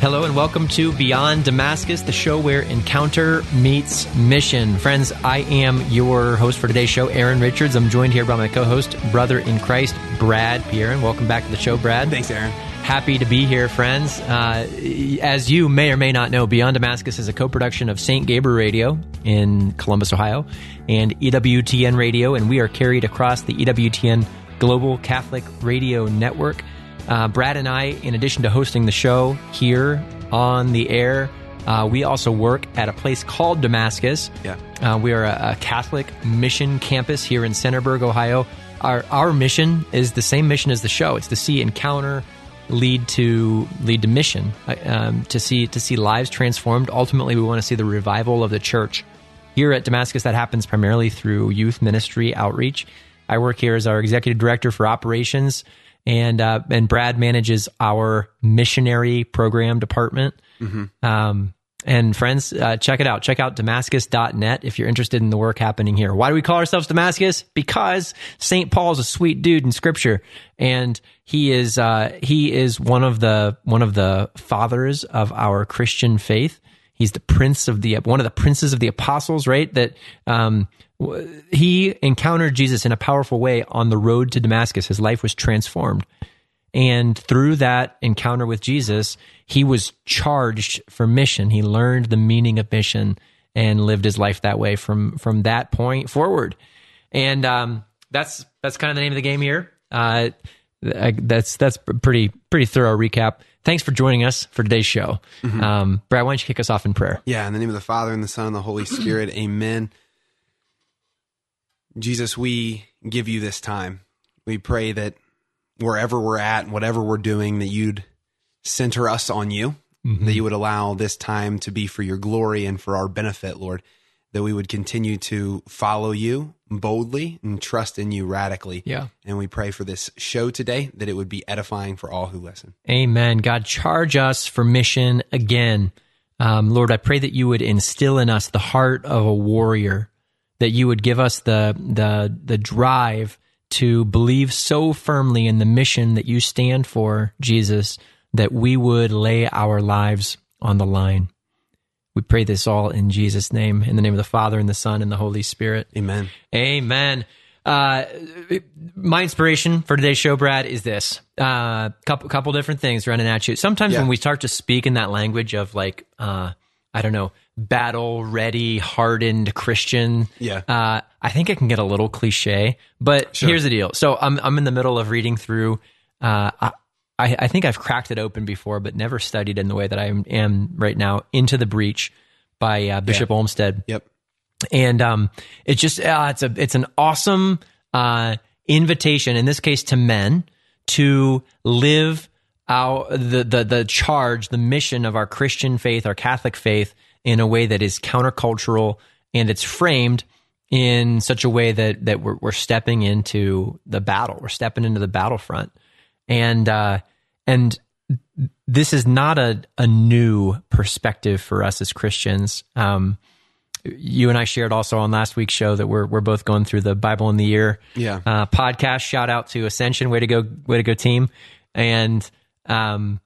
Hello and welcome to Beyond Damascus, the show where encounter meets mission. Friends, I am your host for today's show, Aaron Richards. I'm joined here by my co host, brother in Christ, Brad Pierre. Welcome back to the show, Brad. Thanks, Aaron. Happy to be here, friends. Uh, as you may or may not know, Beyond Damascus is a co production of St. Gabriel Radio in Columbus, Ohio, and EWTN Radio, and we are carried across the EWTN Global Catholic Radio Network. Uh, Brad and I, in addition to hosting the show here on the air, uh, we also work at a place called Damascus. Yeah. Uh, we are a, a, Catholic mission campus here in Centerburg, Ohio. Our our mission is the same mission as the show. It's to see encounter lead to lead to mission, uh, um, to see to see lives transformed. Ultimately, we want to see the revival of the church here at Damascus. That happens primarily through youth ministry outreach. I work here as our executive director for operations and uh, and Brad manages our missionary program department. Mm-hmm. Um, and friends, uh, check it out. Check out Damascus.net if you're interested in the work happening here. Why do we call ourselves Damascus? Because St. Paul's a sweet dude in scripture. And he is, uh, he is one of the, one of the fathers of our Christian faith. He's the prince of the, one of the princes of the apostles, right? That, um, he encountered Jesus in a powerful way on the road to Damascus. His life was transformed. And through that encounter with Jesus, he was charged for mission. He learned the meaning of mission and lived his life that way from from that point forward. And um, that's that's kind of the name of the game here. Uh, that's that's pretty pretty thorough recap. Thanks for joining us for today's show, mm-hmm. um, Brad. Why don't you kick us off in prayer? Yeah, in the name of the Father and the Son and the Holy Spirit, Amen. Jesus, we give you this time. We pray that wherever we're at, and whatever we're doing, that you'd center us on you, mm-hmm. that you would allow this time to be for your glory and for our benefit, Lord, that we would continue to follow you boldly and trust in you radically. Yeah. And we pray for this show today that it would be edifying for all who listen. Amen. God, charge us for mission again. Um, Lord, I pray that you would instill in us the heart of a warrior that you would give us the the the drive to believe so firmly in the mission that you stand for, Jesus, that we would lay our lives on the line. We pray this all in Jesus' name, in the name of the Father and the Son and the Holy Spirit. Amen. Amen. Uh, my inspiration for today's show, Brad, is this: uh, couple couple different things running at you. Sometimes yeah. when we start to speak in that language of like, uh, I don't know, battle ready, hardened Christian. Yeah. Uh, I think it can get a little cliche, but sure. here's the deal. So I'm, I'm in the middle of reading through, uh, I, I think I've cracked it open before, but never studied in the way that I am right now. Into the Breach by uh, Bishop yeah. Olmsted. Yep. And um, it's just uh, it's a it's an awesome uh, invitation in this case to men to live out the the the charge, the mission of our Christian faith, our Catholic faith, in a way that is countercultural and it's framed in such a way that that we're, we're stepping into the battle. We're stepping into the battlefront, and uh, and this is not a a new perspective for us as Christians. Um, you and I shared also on last week's show that we're we're both going through the Bible in the Year yeah. uh, podcast. Shout out to Ascension, way to go, way to go, team! And um,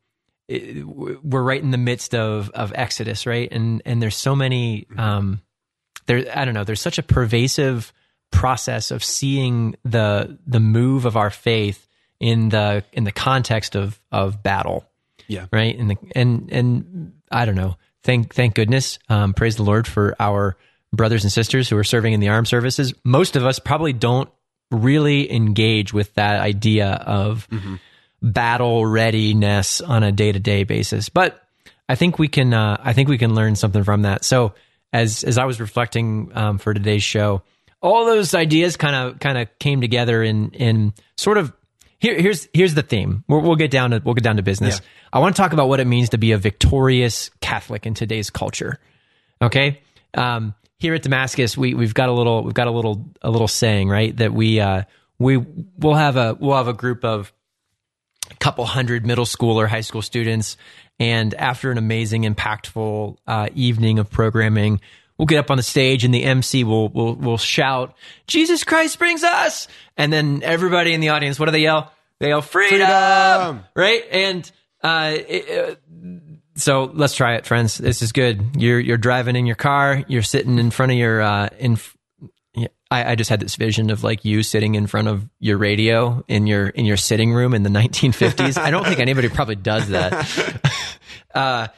we're right in the midst of of Exodus, right? And and there's so many um there I don't know, there's such a pervasive process of seeing the the move of our faith in the in the context of of battle. Yeah. Right? And the and and I don't know. Thank thank goodness. Um praise the Lord for our brothers and sisters who are serving in the armed services. Most of us probably don't really engage with that idea of mm-hmm battle readiness on a day to day basis. But I think we can uh, I think we can learn something from that. So as as I was reflecting um, for today's show, all those ideas kind of kind of came together in in sort of here, here's here's the theme. we will get down to we'll get down to business. Yeah. I want to talk about what it means to be a victorious Catholic in today's culture. Okay, um, here at Damascus, we we've got a little we've got a little a little saying right that we uh, we we'll have a we'll have a group of a couple hundred middle school or high school students. And after an amazing, impactful uh, evening of programming, we'll get up on the stage and the MC will will will shout, "Jesus Christ brings us!" And then everybody in the audience, what do they yell? They yell, "Freedom!" Freedom! Right? And uh, it, so let's try it, friends. This is good. You're you're driving in your car. You're sitting in front of your uh, in. I, I just had this vision of like you sitting in front of your radio in your in your sitting room in the 1950s. I don't think anybody probably does that. uh,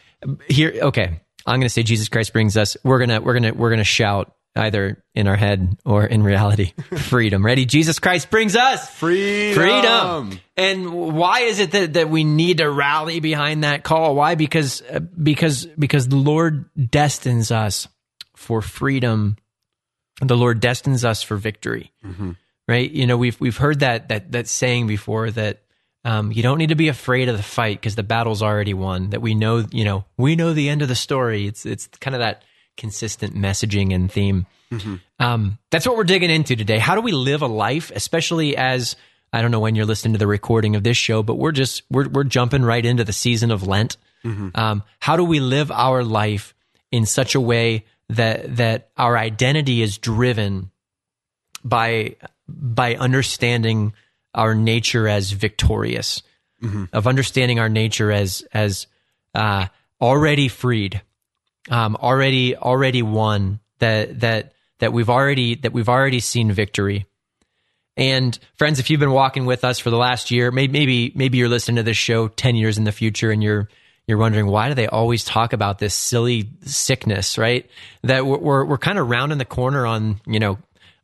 here, okay. I'm going to say Jesus Christ brings us. We're gonna we're gonna we're gonna shout either in our head or in reality. Freedom. Ready? Jesus Christ brings us freedom. Freedom. And why is it that, that we need to rally behind that call? Why? Because, because, because the Lord destines us for freedom. The Lord destines us for victory. Mm-hmm. Right? You know, we've, we've heard that, that, that saying before that, um, you don't need to be afraid of the fight because the battle's already won. That we know, you know, we know the end of the story. It's, it's kind of that, consistent messaging and theme. Mm-hmm. Um, that's what we're digging into today. How do we live a life, especially as I don't know when you're listening to the recording of this show, but we're just we're we're jumping right into the season of Lent. Mm-hmm. Um, how do we live our life in such a way that that our identity is driven by by understanding our nature as victorious, mm-hmm. of understanding our nature as as uh, already freed, um, already already won that that that we've already that we've already seen victory. And friends, if you've been walking with us for the last year, maybe maybe you're listening to this show 10 years in the future and you're you're wondering why do they always talk about this silly sickness, right? That we're we're, we're kind of rounding the corner on, you know,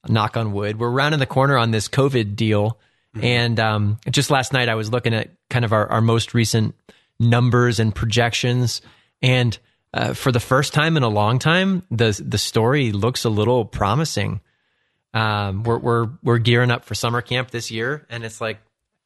knock on wood. We're rounding the corner on this COVID deal. Mm-hmm. And um, just last night I was looking at kind of our, our most recent numbers and projections and uh, for the first time in a long time, the the story looks a little promising. Um, we're we're we're gearing up for summer camp this year, and it's like,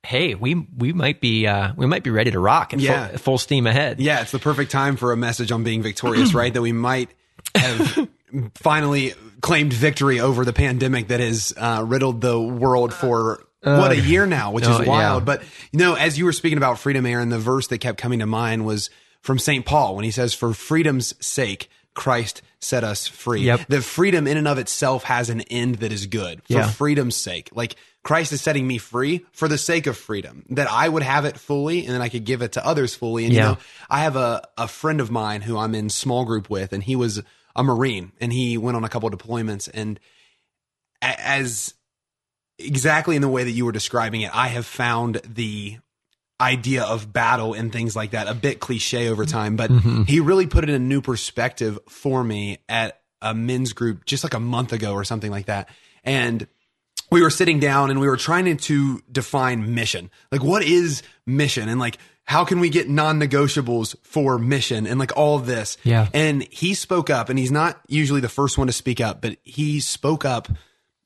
hey, we we might be uh, we might be ready to rock and yeah. full, full steam ahead. Yeah, it's the perfect time for a message on being victorious, right? That we might have finally claimed victory over the pandemic that has uh, riddled the world for uh, what a year now, which no, is wild. Yeah. But you know, as you were speaking about freedom, Aaron, the verse that kept coming to mind was from St. Paul when he says, For freedom's sake, Christ set us free. Yep. The freedom in and of itself has an end that is good for yeah. freedom's sake. Like Christ is setting me free for the sake of freedom, that I would have it fully and then I could give it to others fully. And yeah. you know, I have a, a friend of mine who I'm in small group with, and he was a Marine and he went on a couple of deployments. And as exactly in the way that you were describing it, I have found the idea of battle and things like that a bit cliche over time, but mm-hmm. he really put it in a new perspective for me at a men's group just like a month ago or something like that. And we were sitting down and we were trying to define mission. Like, what is mission? And like, how can we get non-negotiables for mission and like all of this? Yeah. And he spoke up and he's not usually the first one to speak up, but he spoke up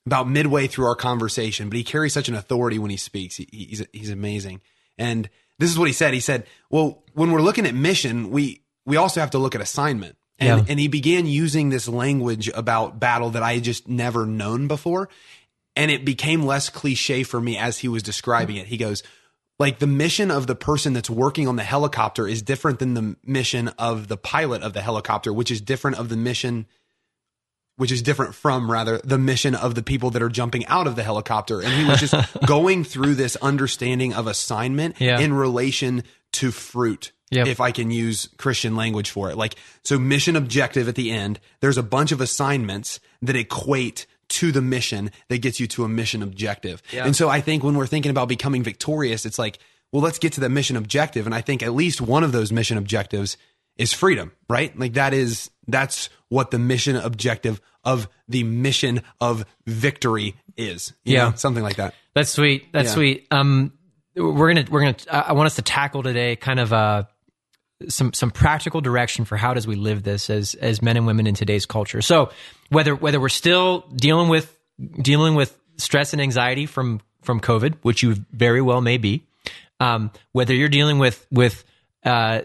about midway through our conversation, but he carries such an authority when he speaks. He, he's, he's amazing. And this is what he said. He said, well, when we're looking at mission, we, we also have to look at assignment. And, yeah. and he began using this language about battle that I had just never known before. And it became less cliche for me as he was describing it. He goes, like the mission of the person that's working on the helicopter is different than the mission of the pilot of the helicopter, which is different of the mission which is different from rather the mission of the people that are jumping out of the helicopter. And he was just going through this understanding of assignment yeah. in relation to fruit. Yep. If I can use Christian language for it. Like, so mission objective at the end, there's a bunch of assignments that equate to the mission that gets you to a mission objective. Yep. And so I think when we're thinking about becoming victorious, it's like, well, let's get to the mission objective. And I think at least one of those mission objectives is freedom, right? Like that is, that's what the mission objective of the mission of victory is. yeah. Know? Something like that. That's sweet. That's yeah. sweet. Um, we're going to, we're going to, I want us to tackle today kind of, uh, some some practical direction for how does we live this as as men and women in today's culture. So whether whether we're still dealing with dealing with stress and anxiety from from COVID, which you very well may be, um, whether you're dealing with with uh,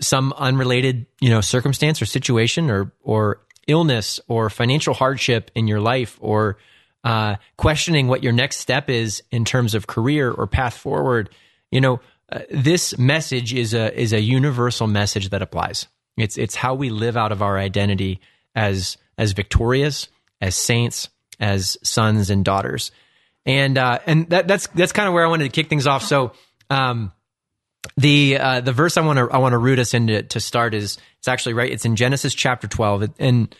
some unrelated you know circumstance or situation or or illness or financial hardship in your life or uh, questioning what your next step is in terms of career or path forward you know uh, this message is a is a universal message that applies. It's it's how we live out of our identity as as victorious as saints as sons and daughters. And uh, and that that's that's kind of where I wanted to kick things off. So um the uh, the verse I want to I want to root us into to start is it's actually right. It's in Genesis chapter twelve, and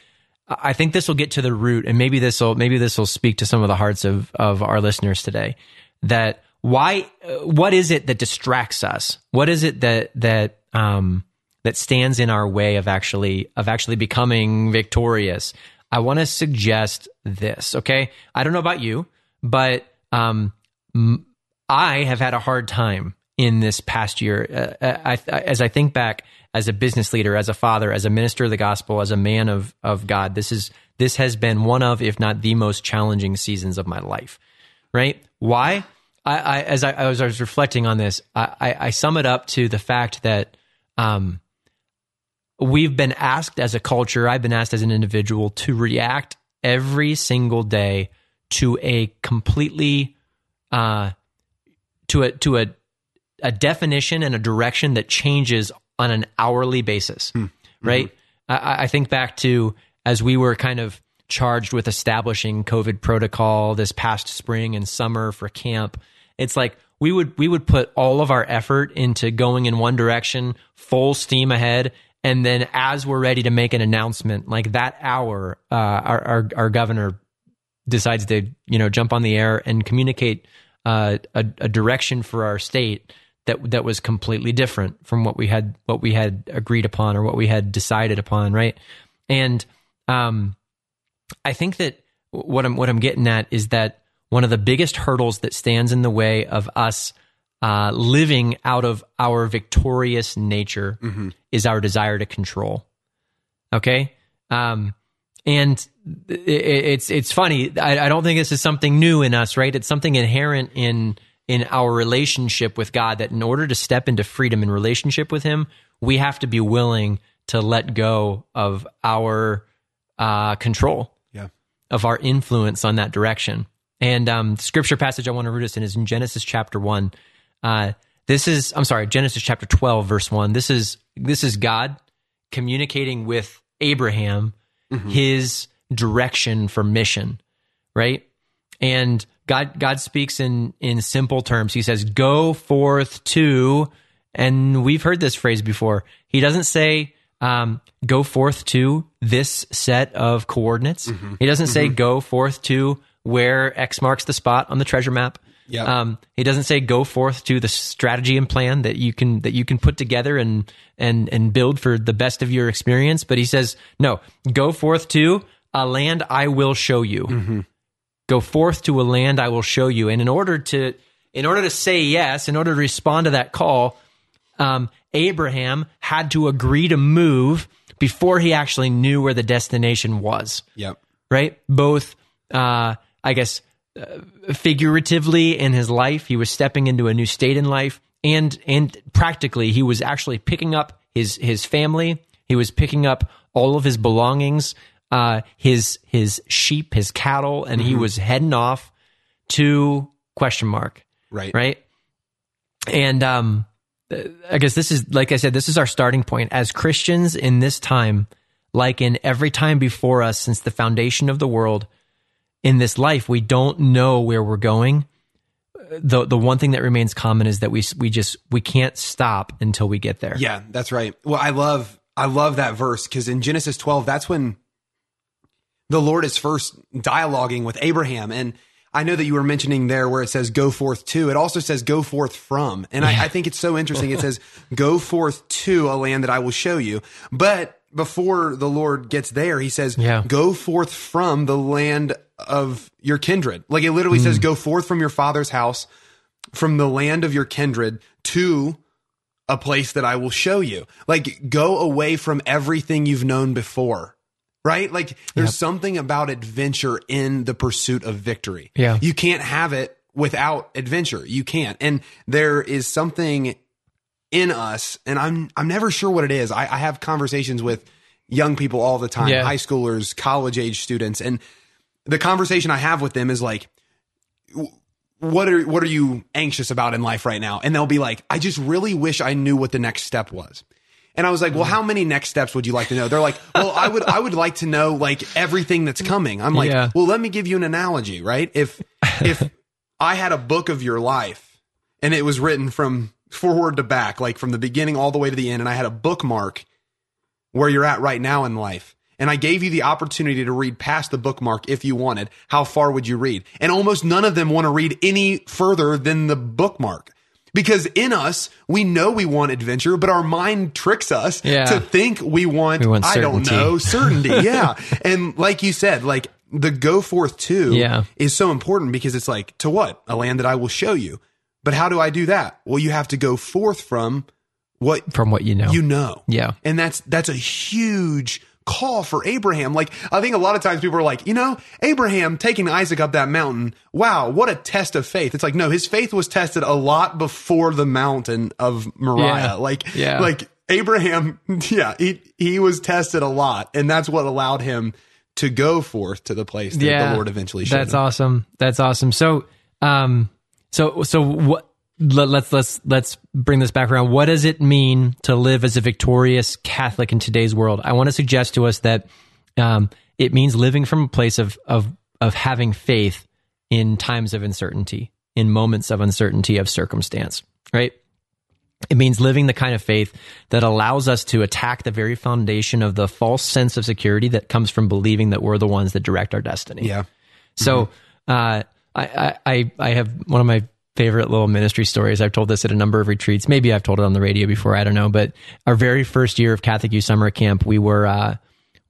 I think this will get to the root, and maybe this will maybe this will speak to some of the hearts of of our listeners today. That why uh, what is it that distracts us? What is it that that um, that stands in our way of actually of actually becoming victorious? I want to suggest this. Okay, I don't know about you, but um, I have had a hard time in this past year. Uh, uh, I, I, as I think back as a business leader, as a father, as a minister of the gospel, as a man of of God, this is this has been one of, if not the most challenging seasons of my life. Right? Why? I, I as I, as I was reflecting on this, I, I sum it up to the fact that um, we've been asked as a culture, I've been asked as an individual to react every single day to a completely uh, to a to a a definition and a direction that changes on an hourly basis, hmm. right? Mm-hmm. I, I think back to as we were kind of charged with establishing COVID protocol this past spring and summer for camp. It's like we would we would put all of our effort into going in one direction, full steam ahead, and then as we're ready to make an announcement, like that hour, uh, our, our, our governor decides to you know jump on the air and communicate uh, a, a direction for our state that that was completely different from what we had what we had agreed upon or what we had decided upon, right? And um, I think that what I'm what I'm getting at is that one of the biggest hurdles that stands in the way of us uh, living out of our victorious nature mm-hmm. is our desire to control. Okay, um, and it, it's it's funny. I, I don't think this is something new in us, right? It's something inherent in in our relationship with God that in order to step into freedom in relationship with Him, we have to be willing to let go of our uh, control, yeah. of our influence on that direction. And um, the scripture passage I want to root us in is in Genesis chapter one. Uh, this is I'm sorry, Genesis chapter twelve, verse one. This is this is God communicating with Abraham mm-hmm. his direction for mission, right? And God God speaks in in simple terms. He says, "Go forth to," and we've heard this phrase before. He doesn't say, um, "Go forth to this set of coordinates." Mm-hmm. He doesn't say, mm-hmm. "Go forth to where X marks the spot on the treasure map." Yeah. Um, he doesn't say go forth to the strategy and plan that you can that you can put together and and and build for the best of your experience. But he says no, go forth to a land I will show you. Mm-hmm go forth to a land I will show you. And in order to in order to say yes, in order to respond to that call, um, Abraham had to agree to move before he actually knew where the destination was. Yep. Right. Both, uh, I guess, uh, figuratively in his life, he was stepping into a new state in life, and and practically, he was actually picking up his his family. He was picking up all of his belongings uh, his his sheep, his cattle, and mm-hmm. he was heading off to question mark. Right. Right. And um, I guess this is like I said, this is our starting point as Christians in this time, like in every time before us since the foundation of the world. In this life, we don't know where we're going. The the one thing that remains common is that we we just we can't stop until we get there. Yeah, that's right. Well, I love I love that verse because in Genesis 12, that's when the Lord is first dialoguing with Abraham. And I know that you were mentioning there where it says go forth to, it also says go forth from. And I, I think it's so interesting. It says go forth to a land that I will show you. But before the Lord gets there, he says, yeah. go forth from the land of your kindred. Like it literally mm. says, go forth from your father's house, from the land of your kindred to a place that I will show you. Like go away from everything you've known before right? Like there's yep. something about adventure in the pursuit of victory. Yeah. You can't have it without adventure. You can't. And there is something in us, and I'm I'm never sure what it is. I, I have conversations with young people all the time, yeah. high schoolers, college age students, and the conversation I have with them is like, what are what are you anxious about in life right now? And they'll be like, I just really wish I knew what the next step was. And I was like, well, mm. how many next steps would you like to know? They're like, well, I would, I would like to know like everything that's coming. I'm like, yeah. well, let me give you an analogy, right? If, if I had a book of your life and it was written from forward to back, like from the beginning all the way to the end, and I had a bookmark where you're at right now in life. And I gave you the opportunity to read past the bookmark if you wanted. How far would you read? And almost none of them want to read any further than the bookmark. Because in us, we know we want adventure, but our mind tricks us Yeah. to think we want, We want I don't know, certainty. Yeah. and like you said, like the go forth too Yeah. is so important because it's like, to what? A land that I will show you. But how do I do that? Well, you have to go forth from what From what you know. you know. Yeah. And that's that's a huge call for Abraham. Like I think a lot of times people are like, you know, Abraham taking Isaac up that mountain. Wow, what a test of faith. It's like no, his faith was tested a lot before the mountain of Moriah. Yeah. Like Yeah. like Abraham, yeah, he he was tested a lot and that's what allowed him to go forth to the place that the Lord eventually showed That's him. awesome. That's awesome. So, um, so so what? Let, let's let's let's bring this back around. What does it mean to live as a victorious Catholic in today's world? I want to suggest to us that um, it means living from a place of of of having faith in times of uncertainty, in moments of uncertainty of circumstance. Right. It means living the kind of faith that allows us to attack the very foundation of the false sense of security that comes from believing that we're the ones that direct our destiny. Yeah. So uh, I, I I have one of my favorite little ministry stories. I've told this at a number of retreats. Maybe I've told it on the radio before. I don't know. But our very first year of Catholic Youth Summer Camp, we were uh,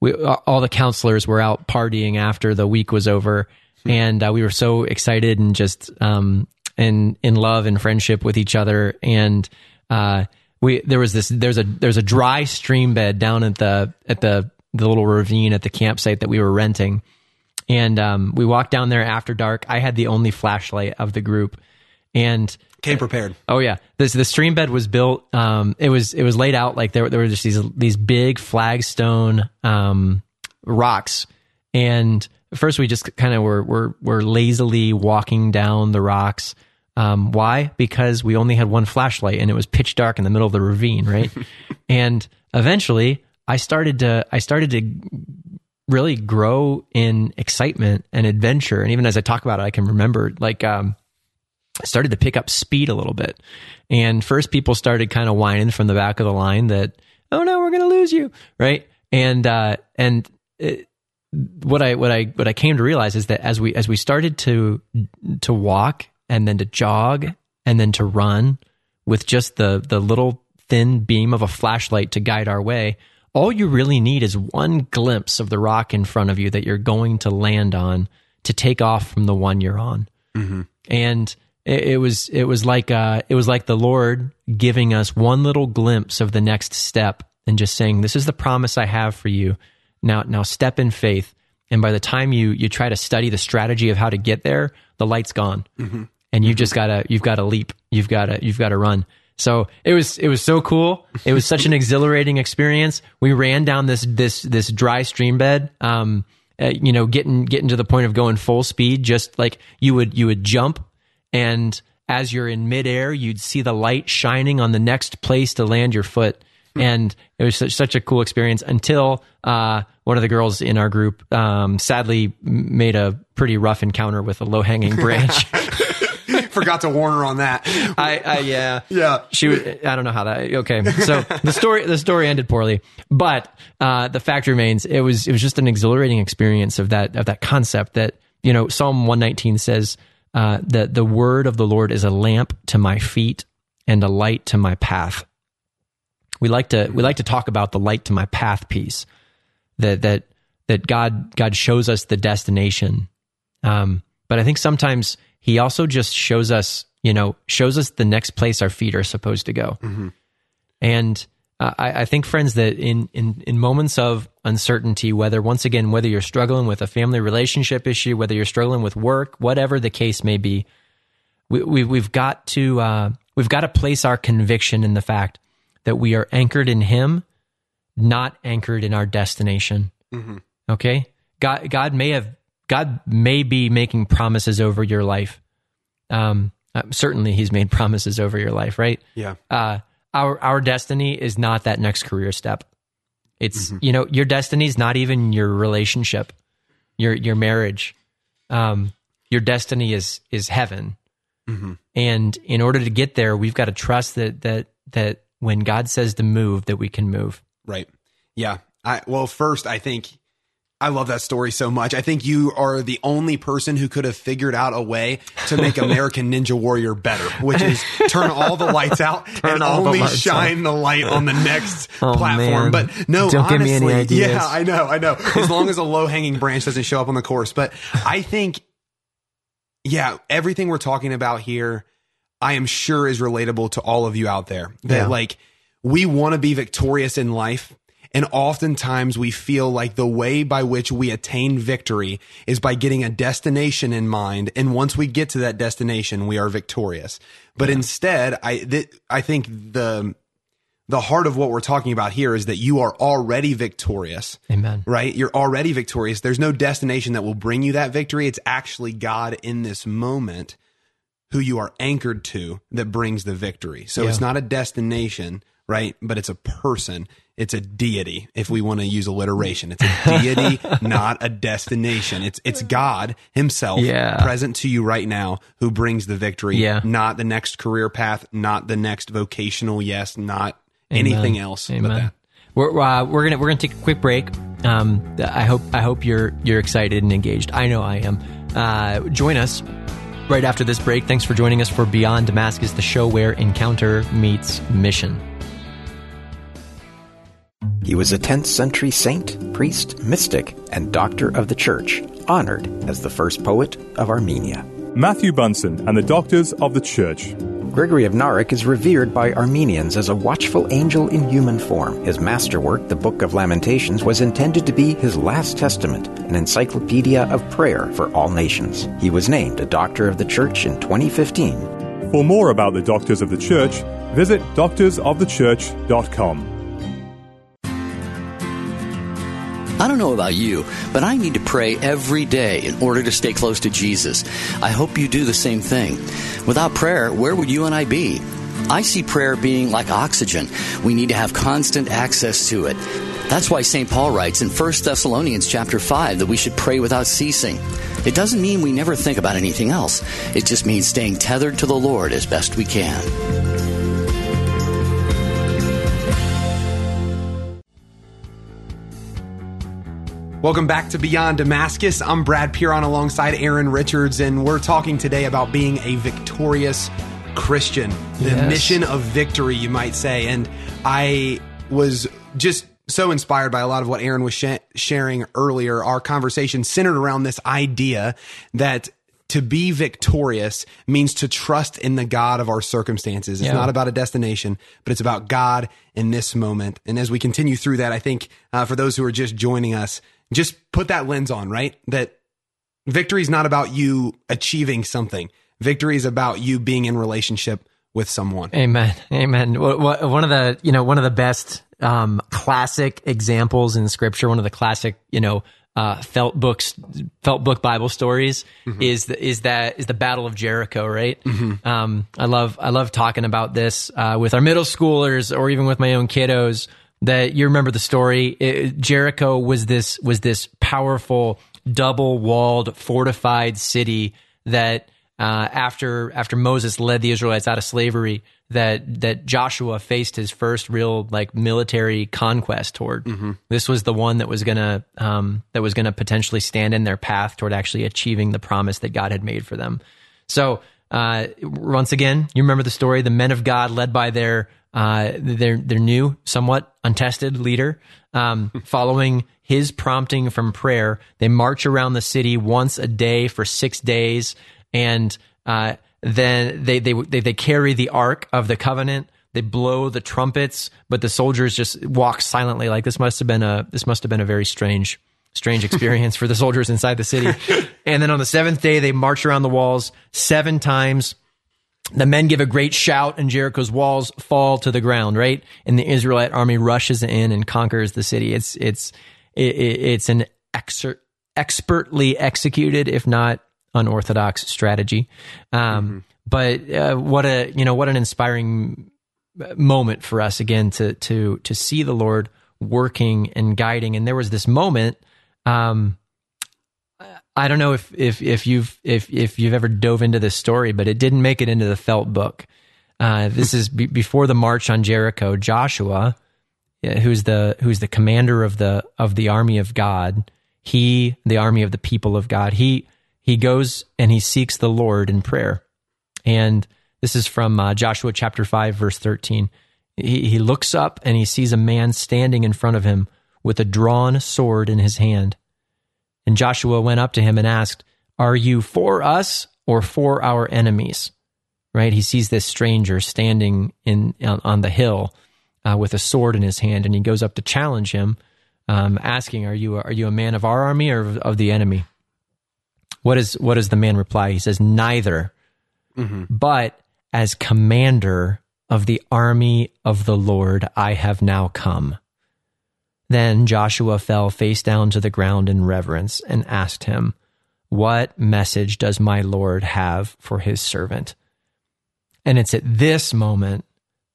we all the counselors were out partying after the week was over, and uh, we were so excited and just um in in love and friendship with each other. And uh, we there was this there's a there's a dry stream bed down at the at the the little ravine at the campsite that we were renting and um, we walked down there after dark. I had the only flashlight of the group, and Came prepared. oh yeah, this the stream bed was built. Um, it was it was laid out like there there were just these these big flagstone um, rocks, and first we just kind of were were were lazily walking down the rocks. Um, why? Because we only had one flashlight and it was pitch dark in the middle of the ravine, right? and eventually, I started to I started to really grow in excitement and adventure. And even as I talk about it, I can remember like um, started to pick up speed a little bit. And first, people started kind of whining from the back of the line that, "Oh no, we're going to lose you," right? And uh, and it, what I what I what I came to realize is that as we as we started to to walk and then to jog and then to run with just the the little thin beam of a flashlight to guide our way, all you really need is one glimpse of the rock in front of you that you're going to land on to take off from the one you're on. And it, it was it was like uh, it was like the Lord giving us one little glimpse of the next step and just saying, "This is the promise I have for you." Now, now step in faith. And by the time you you try to study the strategy of how to get there, the light's gone, and you've just gotta you've got to leap. You've got to you've got to run. So it was it was so cool. It was such an exhilarating experience. We ran down this this this dry stream bed. Um, uh, you know, getting getting to the point of going full speed. Just like you would you would jump, and as you're in midair, you'd see the light shining on the next place to land your foot. And it was such, such a cool experience until uh, one of the girls in our group um, sadly made a pretty rough encounter with a low hanging branch. Forgot to warn her on that. I, I yeah Yeah. she was I don't know how that okay so the story the story ended poorly but uh, the fact remains it was it was just an exhilarating experience of that of that concept that you know Psalm 119 says uh, that the word of the Lord is a lamp to my feet and a light to my path. We like to we like to talk about the light to my path piece that that that God God shows us the destination. Um, but I think sometimes he also just shows us, you know, shows us the next place our feet are supposed to go. And uh, I, I think, friends, that in, in in moments of uncertainty, whether once again, whether you're struggling with a family relationship issue, whether you're struggling with work, whatever the case may be, we, we we've got to uh, we've got to place our conviction in the fact that we are anchored in Him, not anchored in our destination. Okay, God God may have God may be making promises over your life. Um, uh, certainly, He's made promises over your life, right? Yeah. uh, our our destiny is not that next career step. It's you know your destiny is not even your relationship, your your marriage. Um, your destiny is is heaven. And in order to get there, we've got to trust that that that when God says to move, that we can move. Right. Yeah. I well, first I think I love that story so much. I think you are the only person who could have figured out a way to make American Ninja Warrior better, which is turn all the lights out and the only lights shine the light on the next Oh, platform. man. But no, Don't give me honestly, any ideas. yeah, I know, I know. As long as a low hanging branch doesn't show up on the course, but I think, yeah, everything we're talking about here, I am sure is relatable to all of you out there. That Yeah. like we want to be victorious in life. And oftentimes we feel like the way by which we attain victory is by getting a destination in mind. And once we get to that destination, we are victorious. But instead, I, th- I think the, the heart of what we're talking about here is that you are already victorious Amen. right? You're already victorious. There's no destination that will bring you that victory. It's actually God in this moment who you are anchored to that brings the victory. So Yeah. it's not a destination, right? But it's a person. It's a deity, if we want to use alliteration. It's a deity, not a destination. It's it's God Himself Yeah. present to you right now who brings the victory, Yeah. not the next career path, not the next vocational yes, not anything else but that. We're uh, we're gonna we're gonna take a quick break. Um, I hope I hope you're you're excited and engaged. I know I am. Uh, join us right after this break. Thanks for joining us for Beyond Damascus, the show where encounter meets mission. He was a 10th century saint, priest, mystic, and doctor of the church, honored as the first poet of Armenia. Matthew Bunson and the Doctors of the Church. Gregory of Narek is revered by Armenians as a watchful angel in human form. His masterwork, the Book of Lamentations, was intended to be his last testament, an encyclopedia of prayer for all nations. He was named a Doctor of the Church in 2015. For more about the Doctors of the Church, visit doctorsofthechurch.com. I don't know about you, but I need to pray every day in order to stay close to Jesus. I hope you do the same thing. Without prayer, where would you and I be? I see prayer being like oxygen. We need to have constant access to it. That's why St. Paul writes in 1 Thessalonians chapter 5 that we should pray without ceasing. It doesn't mean we never think about anything else. It just means staying tethered to the Lord as best we can. Welcome back to Beyond Damascus. I'm Brad Piron alongside Aaron Richards, and we're talking today about being a victorious Christian, the Yes. mission of victory, you might say. And I was just so inspired by a lot of what Aaron was sh- sharing earlier. Our conversation centered around this idea that to be victorious means to trust in the God of our circumstances. It's Yeah. not about a destination, but it's about God in this moment. And as we continue through that, I think uh, for those who are just joining us, just put that lens on, right? That victory is not about you achieving something. Victory is about you being in relationship with someone. Amen. Amen. One of the, you know, one of the best um, classic examples in scripture, one of the classic, you know, uh, felt books, felt book Bible stories is the, is that is the Battle of Jericho, right? Um, I love I love talking about this uh, with our middle schoolers or even with my own kiddos. That you remember the story? It- Jericho was this was this powerful double walled fortified city that uh, after after Moses led the Israelites out of slavery, that that Joshua faced his first real like military conquest toward. This was the one that was gonna um, that was gonna potentially stand in their path toward actually achieving the promise that God had made for them. So uh, once again, you remember the story: the men of God, led by their uh, their their new, somewhat untested leader, um, following his prompting from prayer, they march around the city once a day for six days, and uh, then they, they they they carry the ark of the covenant. They blow the trumpets, but the soldiers just walk silently. Like this must have been a this must have been a very strange strange experience for the soldiers inside the city. And then on the seventh day, they march around the walls seven times. The men give a great shout, and Jericho's walls fall to the ground. Right, and the Israelite army rushes in and conquers the city. It's it's it, it- it's an exer- expertly executed, if not unorthodox strategy. Um, But uh, what a you know what an inspiring moment for us again to to to see the Lord working and guiding. And there was this moment. Um, I don't know if if if you've if if you've ever dove into this story, but it didn't make it into the Felt book. Uh, this is be, before the march on Jericho. Joshua, who's the who's the commander of the of the army of God, he the army of the people of God. He he goes and he seeks the Lord in prayer, and this is from uh, Joshua chapter five, verse thirteen. He, he looks up and he sees a man standing in front of him with a drawn sword in his hand. And Joshua went up to him and asked, Are you for us or for our enemies? Right? He sees this stranger standing in on, on the hill uh, with a sword in his hand, and he goes up to challenge him, um, asking, "Are you are you a man of our army or of, of the enemy?" What is what does the man reply? He says, "Neither, but as commander of the army of the Lord, I have now come." Then Joshua fell face down to the ground in reverence and asked him, What message does my Lord have for his servant? And it's at this moment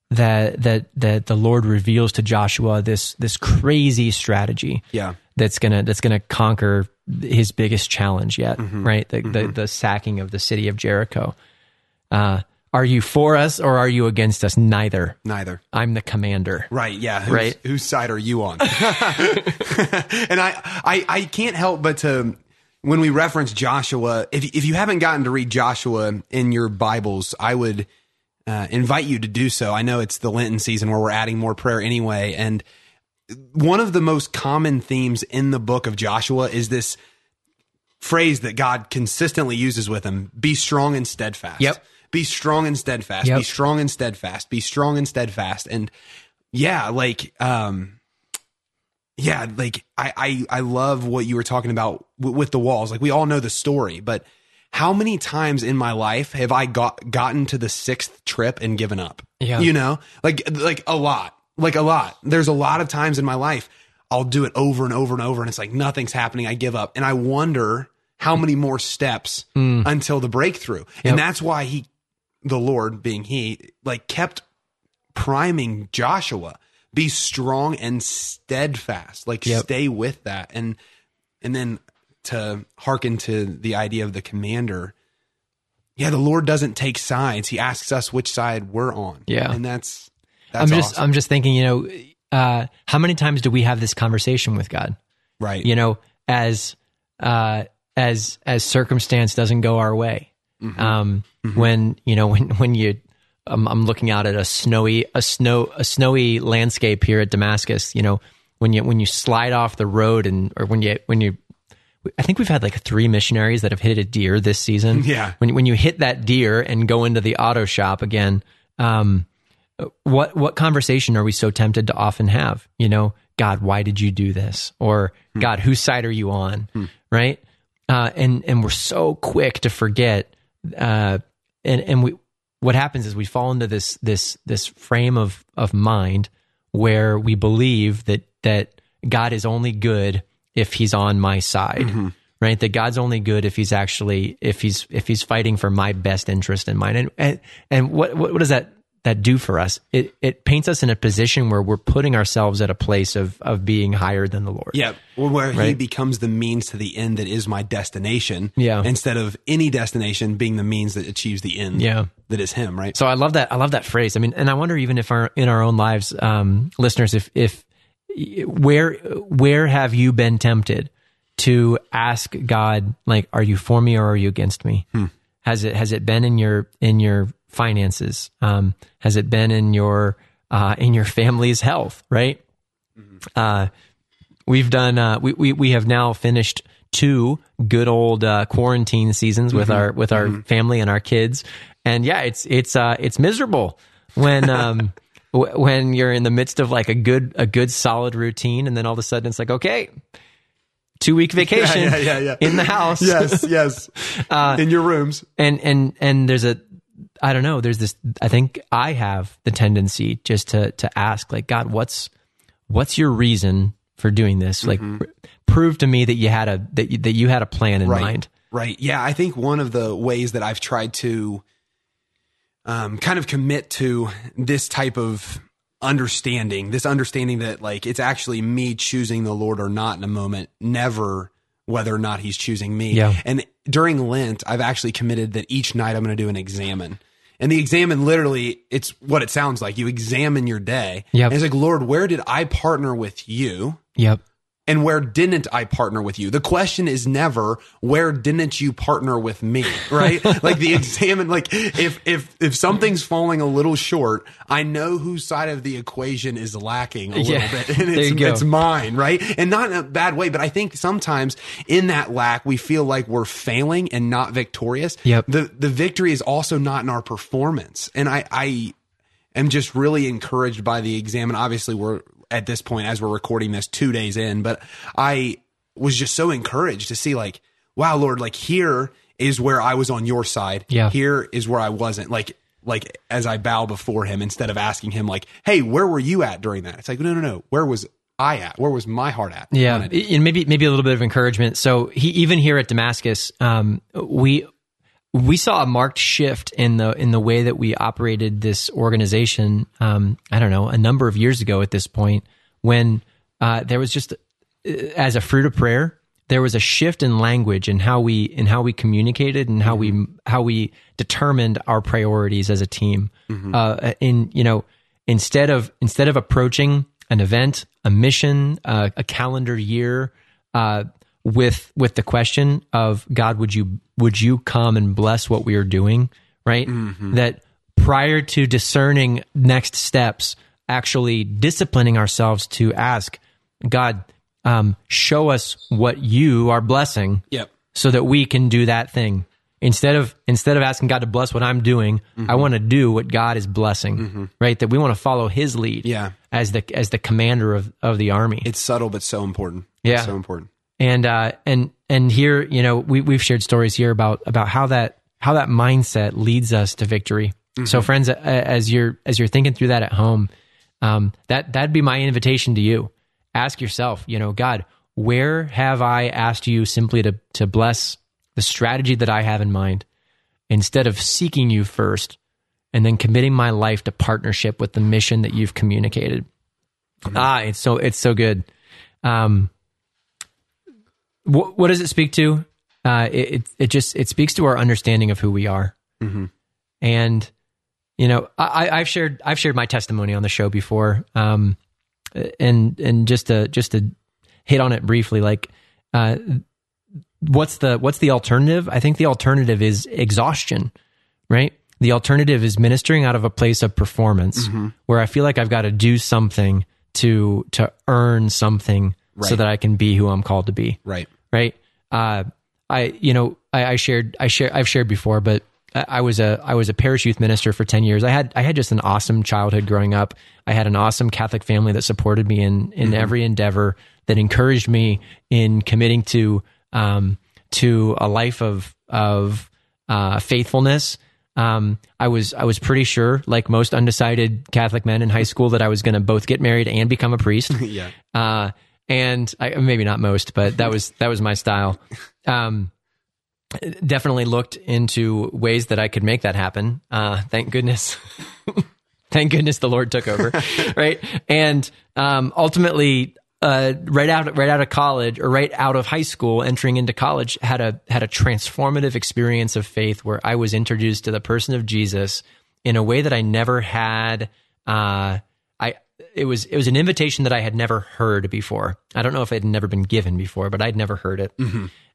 that that that the Lord reveals to Joshua this this crazy strategy Yeah. that's gonna that's gonna conquer his biggest challenge yet, right? The, the the sacking of the city of Jericho. Uh, are you for us or are you against us? Neither. Neither. I'm the commander. Right. Yeah. Whose, Right. Whose side are you on? and I, I, I can't help but to, when we reference Joshua, if, if you haven't gotten to read Joshua in your Bibles, I would uh, invite you to do so. I know it's the Lenten season where we're adding more prayer anyway. And one of the most common themes in the book of Joshua is this phrase that God consistently uses with him be strong and steadfast. Yep. Be strong and steadfast. Yep. Be strong and steadfast. Be strong and steadfast. And yeah, like, um, yeah, like I, I, I love what you were talking about w- with the walls. Like we all know the story, but how many times in my life have I got gotten to the sixth trip and given up? Yeah. You know, like, like a lot, like a lot. There's a lot of times in my life I'll do it over and over and over and it's like nothing's happening. I give up and I wonder how many more steps until the breakthrough. And that's why he, the Lord being he, like kept priming Joshua be strong and steadfast like Yep. stay with that and and then to hearken to the idea of the commander yeah the lord doesn't take sides he asks us which side we're on Yeah. and that's that's I'm just awesome. I'm just thinking, you know, uh, how many times do we have this conversation with God? right You know, as uh, as as circumstance doesn't go our way. Mm-hmm. Um, When you know when when you, um, I'm looking out at a snowy a snow a snowy landscape here at Damascus. You know, when you when you slide off the road and or when you when you I think we've had like three missionaries that have hit a deer this season. Yeah. When when you hit that deer and go into the auto shop again, um, what what conversation are we so tempted to often have? You know, God, why did you do this? Or God, whose side are you on? Right? Uh, and and we're so quick to forget. Uh, and and we what happens is we fall into this this this frame of of mind where we believe that that God is only good if He's on my side. Right, that God's only good if he's actually if he's if he's fighting for my best interest in mind, and and, and what, what what does that that do for us? It it paints us in a position where we're putting ourselves at a place of of being higher than the Lord. yeah where he becomes the means to the end that is my destination Yeah. instead of any destination being the means that achieves the end Yeah. that is him right So I love that. I love that phrase. I mean, and I wonder even if our in our own lives, um, listeners, if if where where have you been tempted to ask God, like, are you for me or are you against me? Has it has it been in your in your finances? Um, has it been in your uh, in your family's health? Right. Uh, we've done. Uh, we we we have now finished two good old uh, quarantine seasons with our with our family and our kids, and yeah, it's it's uh, it's miserable when. Um, w- When you're in the midst of like a good a good solid routine, and then all of a sudden it's like okay, two week vacation yeah, yeah, yeah. in the house, yes yes Uh, in your rooms and and and there's a i don't know there's this i think i have the tendency just to to ask like god what's what's your reason for doing this like pr- prove to me that you had a that you, that you had a plan in right. mind Right. Yeah. I think one of the ways that I've tried to um, kind of commit to this type of understanding, this understanding that like it's actually me choosing the Lord or not in a moment, never whether or not he's choosing me. Yeah. And during Lent, I've actually committed that each night I'm going to do an examen. And the examen literally, it's what it sounds like. You examine your day. Yep. And it's like, Lord, where did I partner with you? Yep. And where didn't I partner with you? The question is never where didn't you partner with me, right? like the examen, like if if if something's falling a little short, I know whose side of the equation is lacking a little Yeah. bit, and it's it's mine, right? And not in a bad way, but I think sometimes in that lack we feel like we're failing and not victorious. Yep. The the victory is also not in our performance, and I I am just really encouraged by the exam. And obviously, we're at this point as we're recording this two days in, but I was just so encouraged to see like, wow, Lord, like here is where I was on your side. Yeah. Here is where I wasn't. Like, like as I bow before him, instead of asking him like, hey, where were you at during that? It's like, no, no, no. Where was I at? Where was my heart at? Yeah, when I did and maybe maybe a little bit of encouragement. So he even here at Damascus, um, we we saw a marked shift in the in the way that we operated this organization. Um, I don't know, a number of years ago at this point, when uh, there was just uh, as a fruit of prayer, there was a shift in language and how we in how we communicated and how we how we determined our priorities as a team. Uh, in you know instead of instead of approaching an event, a mission, uh, a calendar year, uh, with with the question of God, would you would you come and bless what we are doing? Right. That prior to discerning next steps, actually disciplining ourselves to ask God, um, show us what you are blessing, Yep. so that we can do that thing instead of instead of asking God to bless what I'm doing. Mm-hmm. I want to do what God is blessing. Right. That we want to follow His lead. Yeah. As the as the commander of of the army. It's subtle, but so important. Yeah. So important. And uh, and and here you know we we've shared stories here about about how that how that mindset leads us to victory. So friends, as you're as you're thinking through that at home, um, that that'd be my invitation to you. Ask yourself, you know, God, where have I asked you simply to to bless the strategy that I have in mind, instead of seeking you first, and then committing my life to partnership with the mission that you've communicated. Ah, it's so it's so good. Um, what, what does it speak to? Uh, it, it it just it speaks to our understanding of who we are, and you know I, I've shared I've shared my testimony on the show before, um, and and just to just to hit on it briefly, like uh, what's the what's the alternative? I think the alternative is exhaustion, right? The alternative is ministering out of a place of performance, where I feel like I've got to do something to to earn something so that I can be who I'm called to be Right. right? Uh, I you know I, I shared I share I've shared before, but I, I was a I was a parish youth minister for ten years. I had I had just an awesome childhood growing up. I had an awesome Catholic family that supported me in in every endeavor that encouraged me in committing to um, to a life of of uh, faithfulness. Um, I was I was pretty sure, like most undecided Catholic men in high school, that I was going to both get married and become a priest. Yeah. Uh, and I, maybe not most, but that was that was my style. Um, definitely looked into ways that I could make that happen. Uh, thank goodness. thank goodness the Lord took over, right? And um, ultimately, uh, right out right out of college or right out of high school, entering into college, had a had a transformative experience of faith where I was introduced to the person of Jesus in a way that I never had. Uh, it was it was an invitation that I had never heard before. I don't know if it had never been given before, but I'd never heard it,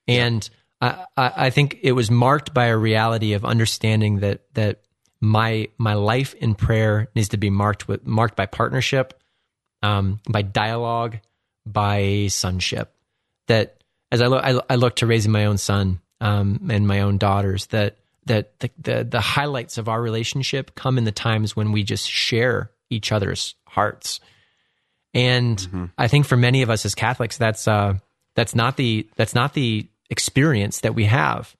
and I, I I think it was marked by a reality of understanding that that my my life in prayer needs to be marked with marked by partnership, um, by dialogue, by sonship. That as I look I, I look to raising my own son um, and my own daughters, that that the, the the highlights of our relationship come in the times when we just share each other's hearts. And I think for many of us as Catholics, that's uh, that's not the that's not the experience that we have.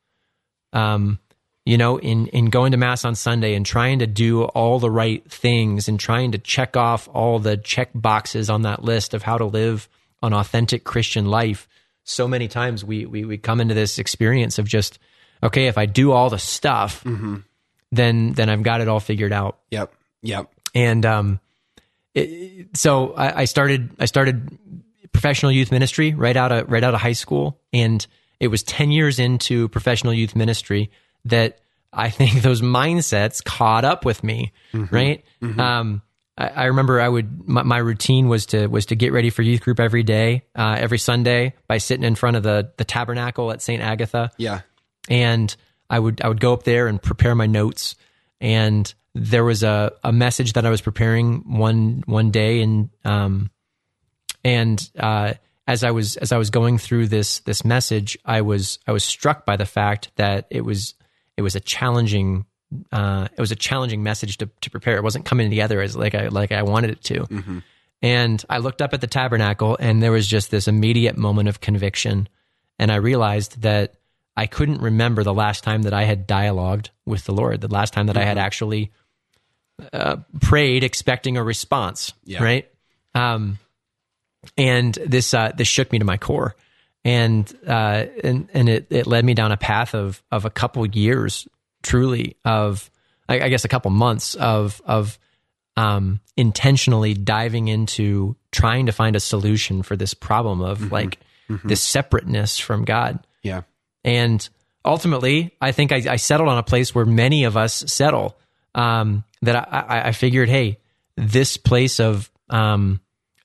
Um, you know, in in going to mass on Sunday and trying to do all the right things and trying to check off all the check boxes on that list of how to live an authentic Christian life. So many times we we we come into this experience of just okay, if I do all the stuff, then then I've got it all figured out Yep. Yep. and um, it, so I, I started I started professional youth ministry right out of right out of high school, and it was ten years into professional youth ministry that I think those mindsets caught up with me. Right. Um, I, I remember I would my, my routine was to was to get ready for youth group every day, uh, every Sunday by sitting in front of the the tabernacle at Saint Agatha Yeah. and I would I would go up there and prepare my notes. And there was a, a message that I was preparing one one day, and um, and uh, as I was as I was going through this this message, I was I was struck by the fact that it was it was a challenging uh, it was a challenging message to, to prepare. It wasn't coming together as like I like I wanted it to. And I looked up at the tabernacle, and there was just this immediate moment of conviction, and I realized that I couldn't remember the last time that I had dialogued with the Lord, the last time that I had actually uh, prayed expecting a response, Yeah. right? Um, and this uh, this shook me to my core, and uh, and and it, it led me down a path of of a couple years, truly of I, I guess a couple months of of um, intentionally diving into trying to find a solution for this problem of like this separateness from God. Yeah. And ultimately, I think I, I settled on a place where many of us settle. Um, that I, I, I figured, hey, this place of um,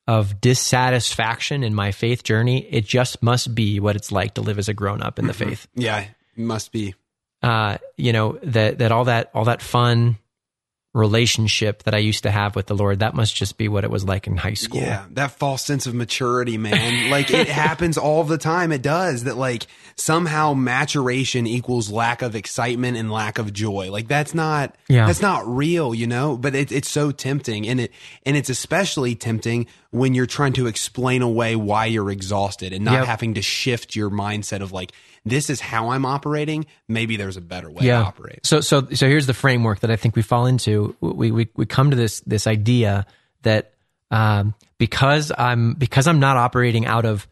of dissatisfaction in my faith journey, it just must be what it's like to live as a grown up in the faith. Yeah. It must be. Uh, you know that that all that all that fun relationship that I used to have with the Lord, that must just be what it was like in high school. Yeah, that false sense of maturity, man. like it happens all the time. It does that like somehow maturation equals lack of excitement and lack of joy. Like that's not Yeah. that's not real, you know? But it, it's so tempting and it and it's especially tempting when you're trying to explain away why you're exhausted and not Yep. having to shift your mindset of like this is how I'm operating. Maybe there's a better way to operate. So so so here's the framework that I think we fall into. We we we come to this this idea that um, because I'm because I'm not operating out of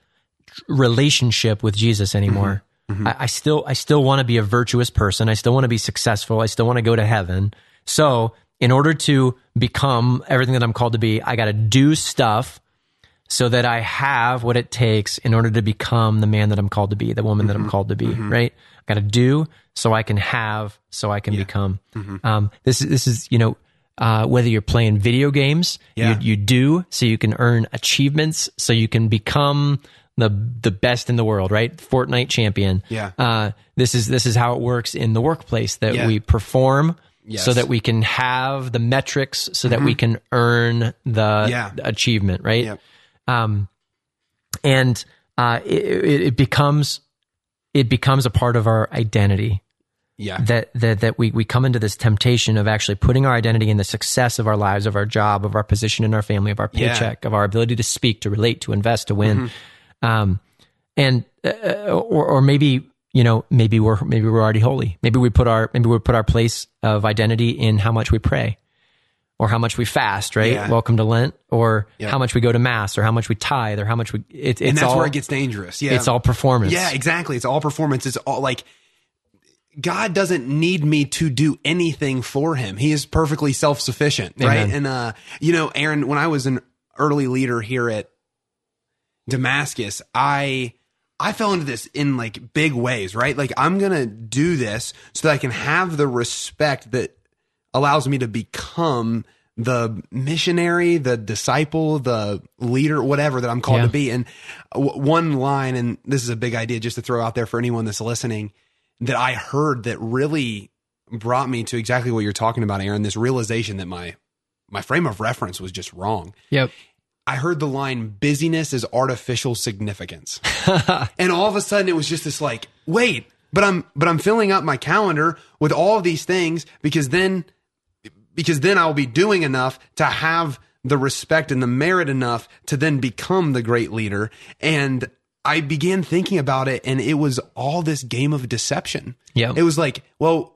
relationship with Jesus anymore. I, I still I still want to be a virtuous person. I still want to be successful. I still want to go to heaven. So in order to become everything that I'm called to be, I got to do stuff so that I have what it takes in order to become the man that I'm called to be, the woman that I'm called to be, right? I got to do so I can have, so I can become. Um, this is, this is, you know, uh, whether you're playing video games, Yeah. you, you do so you can earn achievements, so you can become the the best in the world, right? Fortnite champion. Yeah. Uh, this is this is how it works in the workplace that Yeah. we perform Yes. so that we can have the metrics so that we can earn the Yeah. achievement, right? Yep. um, and uh, it, it, becomes it becomes a part of our identity Yeah. that that that we we come into this temptation of actually putting our identity in the success of our lives, of our job, of our position in our family, of our Yeah. paycheck, of our ability to speak, to relate, to invest, to win, um, and uh, or or maybe you know maybe we're maybe we're already holy. Maybe we put our maybe we put our place of identity in how much we pray. Or how much we fast, right? Yeah. Welcome to Lent, or Yeah. how much we go to mass, or how much we tithe, or how much we. It, it's and that's all, where it gets dangerous. Yeah. It's all performance. Yeah, exactly. It's all performance. It's all like God doesn't need me to do anything for him. He is perfectly self-sufficient, right? Amen. And uh you know, Aaron, when I was an early leader here at Damascus, I I fell into this in like big ways, right? Like I'm going to do this so that I can have the respect that allows me to become the missionary, the disciple, the leader, whatever that I'm called Yeah. to be. And w- one line, and this is a big idea just to throw out there for anyone that's listening, that I heard that really brought me to exactly what you're talking about, Aaron. This realization that my my frame of reference was just wrong. Yep. I heard the line busyness is artificial significance. and all of a sudden it was just this like, wait, but I'm but I'm filling up my calendar with all of these things because then because then I'll be doing enough to have the respect and the merit enough to then become the great leader. And I began thinking about it and it was all this game of deception. Yeah. It was like, well,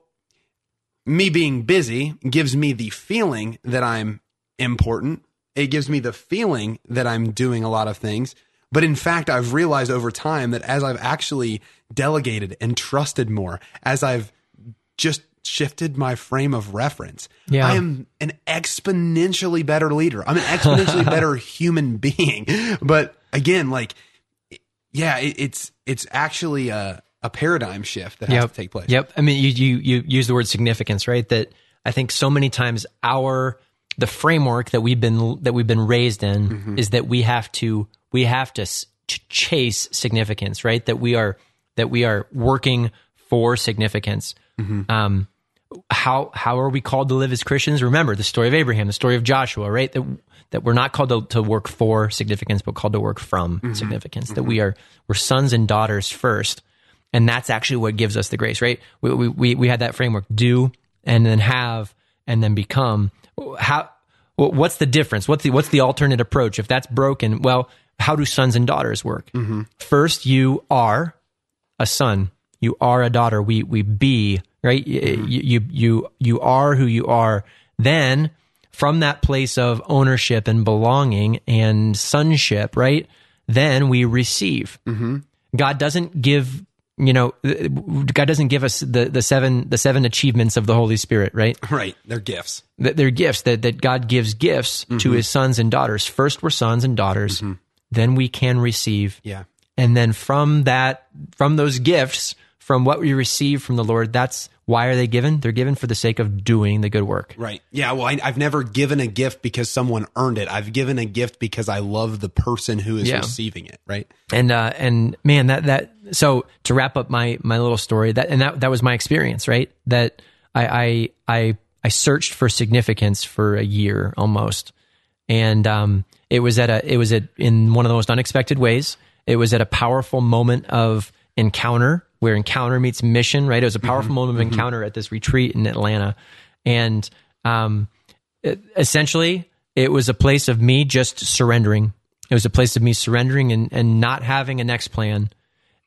me being busy gives me the feeling that I'm important. It gives me the feeling that I'm doing a lot of things. But in fact, I've realized over time that as I've actually delegated and trusted more, as I've just shifted my frame of reference, Yeah. I am an exponentially better leader. I'm an exponentially better human being. But again, like, yeah, it, it's it's actually a a paradigm shift that has yep. to take place. Yep. I mean, you, you you use the word significance, right? That I think so many times our the framework that we've been that we've been raised in Mm-hmm. is that we have to we have to s- ch- chase significance, right? That we are that we are working for significance. Mm-hmm. Um, how how are we called to live as Christians? Remember the story of Abraham, the story of Joshua, right? That that we're not called to, to work for significance, but called to work from Mm-hmm. significance. That we are we're sons and daughters first, and that's actually what gives us the grace, right? We we we, we had that framework: do and then have and then become. How what's the difference? What's the what's the alternate approach? If that's broken, well, how do sons and daughters work? Mm-hmm. First, you are a son. You are a daughter. We we be right. Y- mm-hmm. You, you you you are who you are. Then from that place of ownership and belonging and sonship, right? Then we receive. Mm-hmm. God doesn't give you know God doesn't give us the the seven the seven achievements of the Holy Spirit, right? Right. They're gifts. they're gifts that, that God gives gifts to mm-hmm. his sons and daughters. First we're sons and daughters, mm-hmm. then we can receive. Yeah. And then from that from those gifts, from what we receive from the Lord, that's why are they given? They're given for the sake of doing the good work. Right. Yeah. Well, I, I've never given a gift because someone earned it. I've given a gift because I love the person who is Yeah. receiving it. Right. and uh, and man, that that so to wrap up my my little story that and that that was my experience, right? That I I I, I searched for significance for a year almost, and um, it was at a it was at in one of the most unexpected ways. It was at a powerful moment of encounter where encounter meets mission, right? It was a powerful moment of encounter at this retreat in Atlanta, and um, it- essentially it was a place of me just surrendering. It was a place of me surrendering and, and not having a next plan.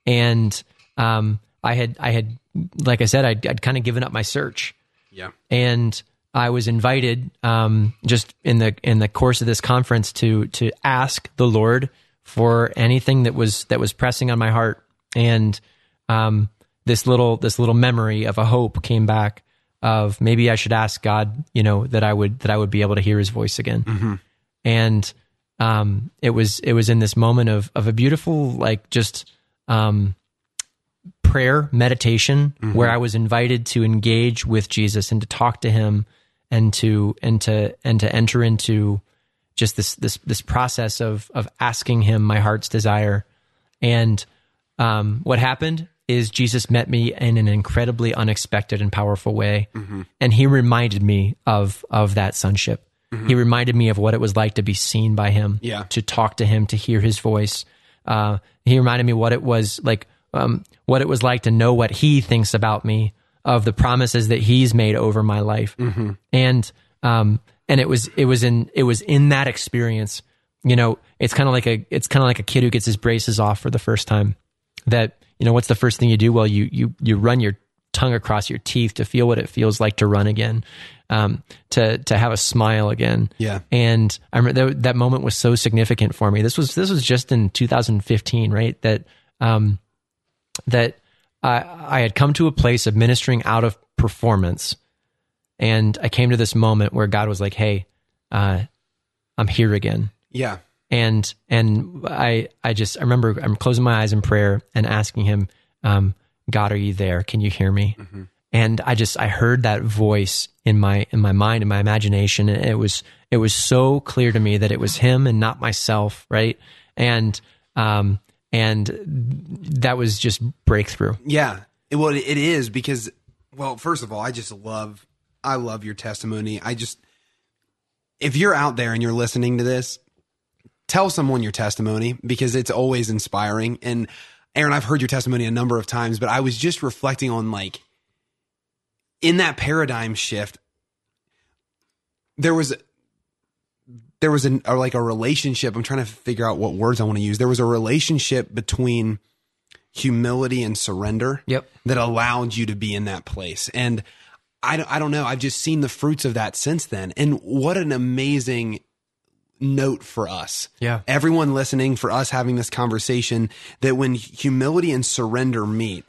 And um, i had i had like i said i'd, I'd kind of given up my search. Yeah. and i was invited um, just in the in the course of this conference to to ask the lord for anything that was that was pressing on my heart. And um, this little this little memory of a hope came back of maybe I should ask God, you know, that I would that I would be able to hear His voice again. And um, it was it was in this moment of of a beautiful like just um, prayer meditation where I was invited to engage with Jesus and to talk to Him and to and to and to enter into just this this this process of of asking Him my heart's desire. And um, what happened is Jesus met me in an incredibly unexpected and powerful way, and He reminded me of of that sonship. He reminded me of what it was like to be seen by Him, Yeah. to talk to Him, to hear His voice. Uh, he reminded me what it was like, um, what it was like to know what He thinks about me, of the promises that He's made over my life, and um, and it was it was in it was in that experience. You know, it's kind of like a it's kind of like a kid who gets his braces off for the first time that you know what's the first thing you do? Well you you you run your tongue across your teeth to feel what it feels like to run again um, to to have a smile again. Yeah. and i remember that, that moment was so significant for me. This was this was just in 2015 right? That um that i i had come to a place of ministering out of performance. And i came to this moment where god was like hey uh i'm here again. Yeah. And and I I just I remember I'm closing my eyes in prayer and asking him, um, God, are you there? Can you hear me? And I just I heard that voice in my in my mind in my imagination, and it was it was so clear to me that it was him and not myself, right? And um and that was just breakthrough. Yeah. It, well, it is because, well, first of all, I just love, I love your testimony. I just, if you're out there and you're listening to this, tell someone your testimony because it's always inspiring. And Aaron, I've heard your testimony a number of times, but I was just reflecting on like, in that paradigm shift, there was there was an or like a relationship. I'm trying to figure out what words I want to use. There was a relationship between humility and surrender Yep. that allowed you to be in that place. And I don't, I don't know. I've just seen the fruits of that since then. And what an amazing note for us. Yeah. Everyone listening, for us having this conversation, that when humility and surrender meet,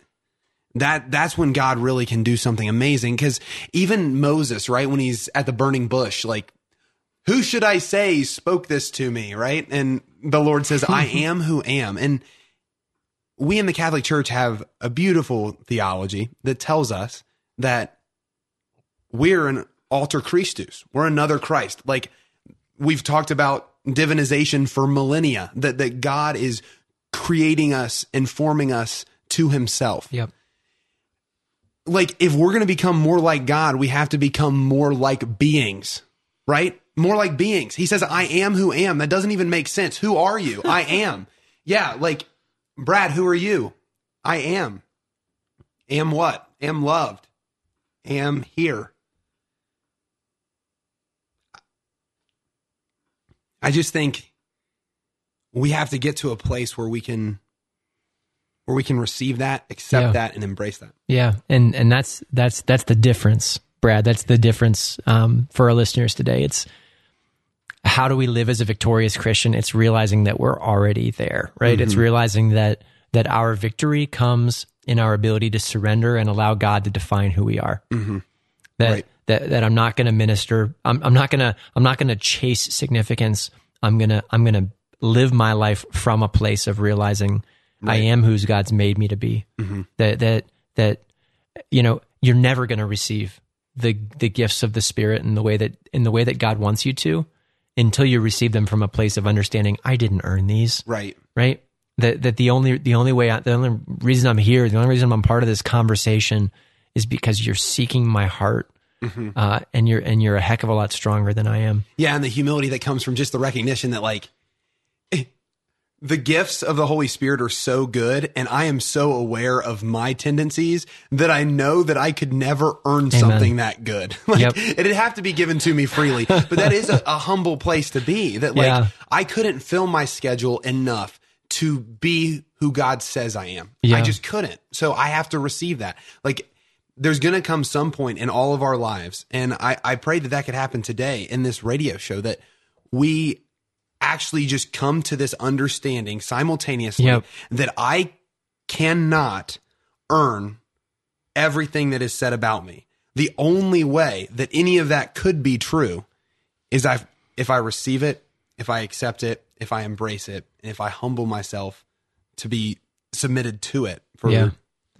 that that's when God really can do something amazing. Because even Moses, right, when he's at the burning bush, like who should I say spoke this to me, right? And the Lord says, I am who am. And we in the Catholic Church have a beautiful theology that tells us that we're an alter Christus. We're another Christ. Like we've talked about divinization for millennia, that, that God is creating us and forming us to himself. Yep. Like if we're going to become more like God, we have to become more like beings, right? More like beings. He says, I am who am. That doesn't even make sense. Who are you? I am. Yeah. Like Brad, who are you? I am. Am what? Am loved. Am here. I just think we have to get to a place where we can where we can receive that, accept Yeah. that and embrace that. Yeah, and and that's that's that's the difference, Brad. That's the difference um, for our listeners today. It's how do we live as a victorious Christian? It's realizing that we're already there, right? It's realizing that that our victory comes in our ability to surrender and allow God to define who we are. That Right. That that I'm not going to minister. I'm I'm not gonna I'm not gonna chase significance. I'm gonna I'm gonna live my life from a place of realizing I am who's God's made me to be. Mm-hmm. That that that you know you're never going to receive the the gifts of the Spirit in the way that in the way that God wants you to until you receive them from a place of understanding. I didn't earn these Right. right? That that the only the only way I, the only reason I'm here, the only reason I'm part of this conversation is because you're seeking my heart, uh, and you're and you're a heck of a lot stronger than I am. Yeah, and the humility that comes from just the recognition that like the gifts of the Holy Spirit are so good and I am so aware of my tendencies that I know that I could never earn something that good. Like Yep. it'd have to be given to me freely. But that is a, a humble place to be. That like Yeah. I couldn't fill my schedule enough to be who God says I am. Yeah. I just couldn't. So I have to receive that. Like there's going to come some point in all of our lives. And I, I pray that that could happen today in this radio show that we actually just come to this understanding simultaneously Yep. that I cannot earn everything that is said about me. The only way that any of that could be true is I if I receive it, if I accept it, if I embrace it, and if I humble myself to be submitted to it for Yeah.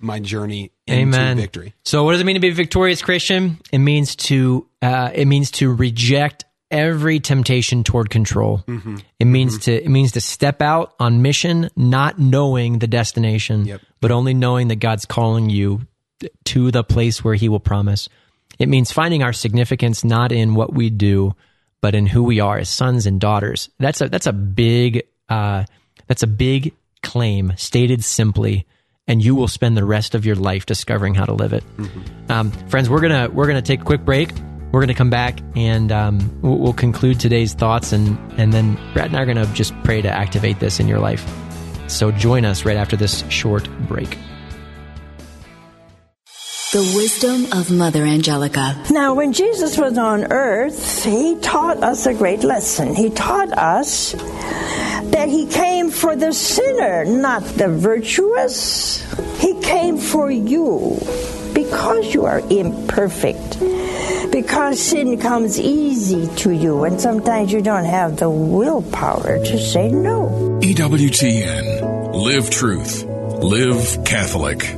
My journey into Amen. victory. So, what does it mean to be a victorious Christian? It means to uh, it means to reject every temptation toward control. It means to it means to step out on mission, not knowing the destination, Yep. but only knowing that God's calling you to the place where He will promise. It means finding our significance not in what we do, but in who we are as sons and daughters. That's a that's a big uh, that's a big claim stated simply, and you will spend the rest of your life discovering how to live it. Um, friends, we're gonna we're gonna take a quick break. We're gonna come back and um, we'll, we'll conclude today's thoughts, and and then Brad and I are gonna just pray to activate this in your life. So join us right after this short break. The wisdom of Mother Angelica. Now, when Jesus was on earth, he taught us a great lesson. He taught us that he came for the sinner, not the virtuous. He came for you because you are imperfect. Because sin comes easy to you, and sometimes you don't have the willpower to say no. EWTN. Live truth. Live Catholic.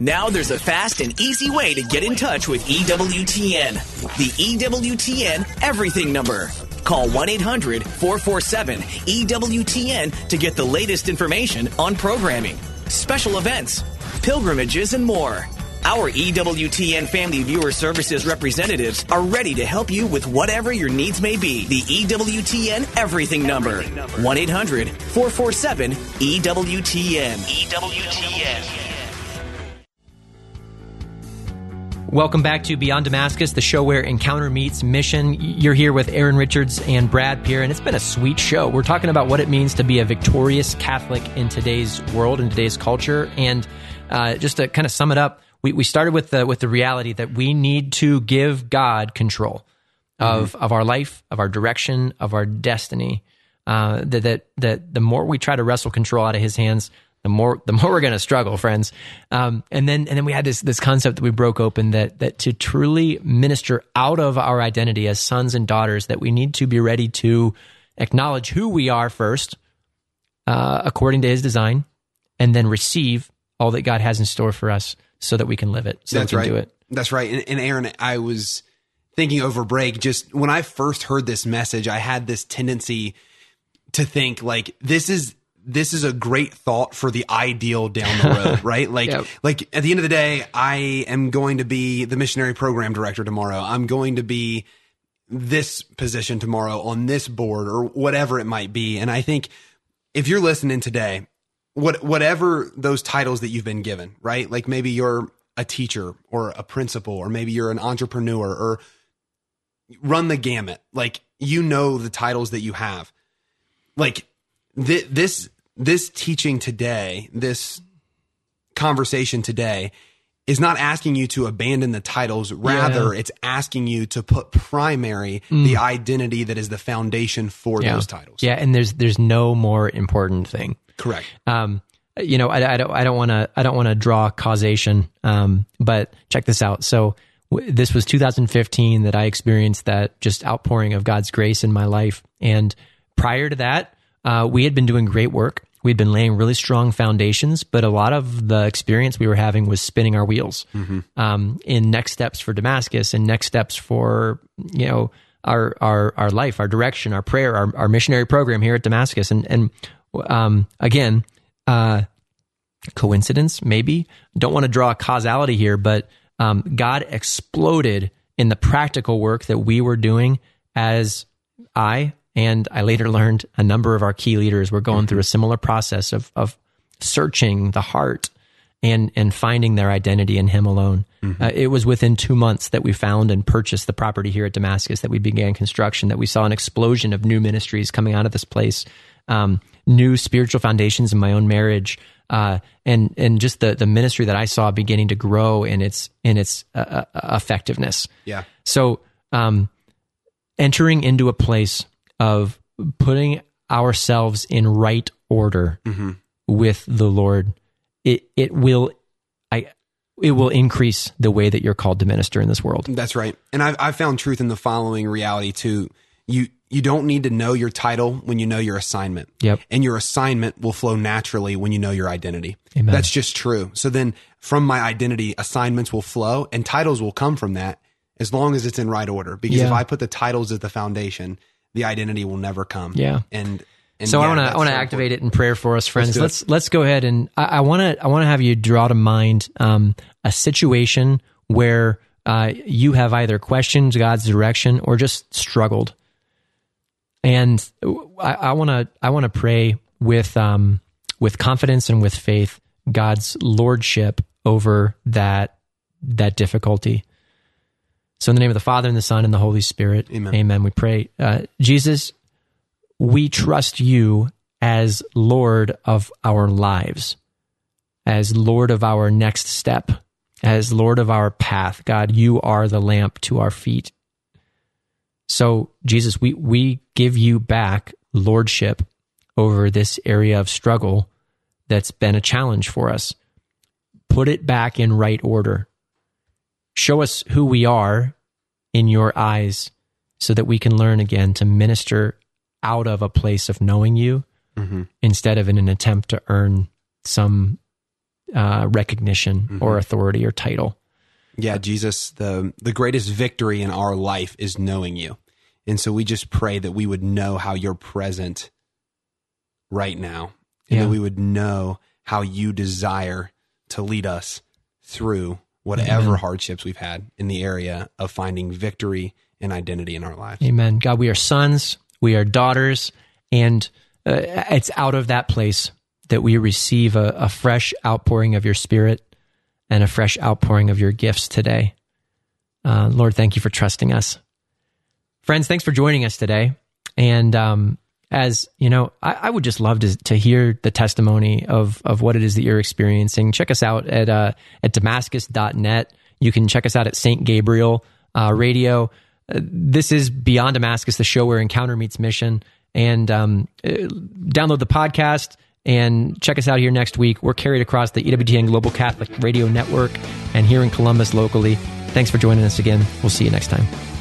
Now there's a fast and easy way to get in touch with EWTN. The EWTN Everything Number. Call 1 800 447 EWTN to get the latest information on programming, special events, pilgrimages, and more. Our EWTN Family Viewer Services representatives are ready to help you with whatever your needs may be. The EWTN Everything Number. 1 800 447 EWTN. EWTN. Welcome back to Beyond Damascus, the show where encounter meets mission. You're here with Aaron Richards and Brad Peer, and it's been a sweet show. We're talking about what it means to be a victorious Catholic in today's world, in today's culture. And uh, just to kind of sum it up, we, we started with the, with the reality that we need to give God control of, of our life, of our direction, of our destiny. Uh, that, that, that the more we try to wrestle control out of his hands, the more the more we're going to struggle, friends. Um, and then and then we had this this concept that we broke open that that to truly minister out of our identity as sons and daughters, that we need to be ready to acknowledge who we are first, uh, according to His design, and then receive all that God has in store for us, so that we can live it, so That's we can right. do it. That's right. And, and Aaron, I was thinking over break, just when I first heard this message, I had this tendency to think like this is this is a great thought for the ideal down the road, right? Like Yep. like at the end of the day, I am going to be the missionary program director tomorrow. I'm going to be this position tomorrow on this board or whatever it might be. And I think if you're listening today, what whatever those titles that you've been given, right? Like maybe you're a teacher or a principal, or maybe you're an entrepreneur, or run the gamut. Like you know the titles that you have. Like th- this this teaching today, this conversation today is not asking you to abandon the titles rather it's asking you to put primary the identity that is the foundation for those titles Yeah, and there's there's no more important thing. correct Um, you know, I, I don't I don't want to I don't want to draw causation. Um, but check this out. So w- this was 2015 that I experienced that just outpouring of God's grace in my life, and prior to that, uh, we had been doing great work. We'd been laying really strong foundations, but a lot of the experience we were having was spinning our wheels. Um, in next steps for Damascus and next steps for you know our our our life, our direction, our prayer, our, our missionary program here at Damascus, and and um, again, uh, coincidence maybe. Don't want to draw a causality here, but um, God exploded in the practical work that we were doing as I and I later learned a number of our key leaders were going through a similar process of of searching the heart and and finding their identity in Him alone. Uh, it was within two months that we found and purchased the property here at Damascus that we began construction. That we saw an explosion of new ministries coming out of this place, um, new spiritual foundations in my own marriage, uh, and and just the the ministry that I saw beginning to grow in its in its uh, uh, effectiveness. yeah So, um, entering into a place of putting ourselves in right order mm-hmm. with the Lord, it it will, I, it will increase the way that you're called to minister in this world. That's right. And I've, I've found truth in the following reality too. You, you don't need to know your title when you know your assignment. Yep. And your assignment will flow naturally when you know your identity. Amen. That's just true. So then from my identity, assignments will flow and titles will come from that as long as it's in right order. Because if I put the titles as the foundation, the identity will never come. Yeah. And, and so I want to I want to activate it in prayer for us, friends. it. Let's let's go ahead and I want to I want to have you draw to mind um, a situation where uh, you have either questioned God's direction or just struggled, and I want to I want to pray with um, with confidence and with faith God's lordship over that that difficulty. So in the name of the Father and the Son and the Holy Spirit, Amen. Amen. We pray, uh, Jesus we trust you as Lord of our lives, as Lord of our next step, as Lord of our path. God, you are the lamp to our feet. So, Jesus, we, we give you back lordship over this area of struggle that's been a challenge for us. Put it back in right order. Show us who we are in your eyes so that we can learn again to minister out of a place of knowing you instead of in an attempt to earn some uh, recognition or authority or title. Yeah, Jesus, the the greatest victory in our life is knowing you. And so we just pray that we would know how you're present right now. And Yeah. that we would know how you desire to lead us through whatever hardships we've had in the area of finding victory and identity in our lives. Amen. God, we are sons, we are daughters, and uh, it's out of that place that we receive a, a fresh outpouring of your spirit and a fresh outpouring of your gifts today. Uh, Lord, thank you for trusting us. Friends, thanks for joining us today. And um, as you know, I, I would just love to, to hear the testimony of, of what it is that you're experiencing. Check us out at, uh, at damascus.net. You can check us out at St. Gabriel uh, Radio. Uh, this is Beyond Damascus, the show where encounter meets mission. And um, uh, download the podcast And check us out here next week. We're carried across the EWTN Global Catholic Radio Network and here in Columbus locally. Thanks for joining us again. We'll see you next time.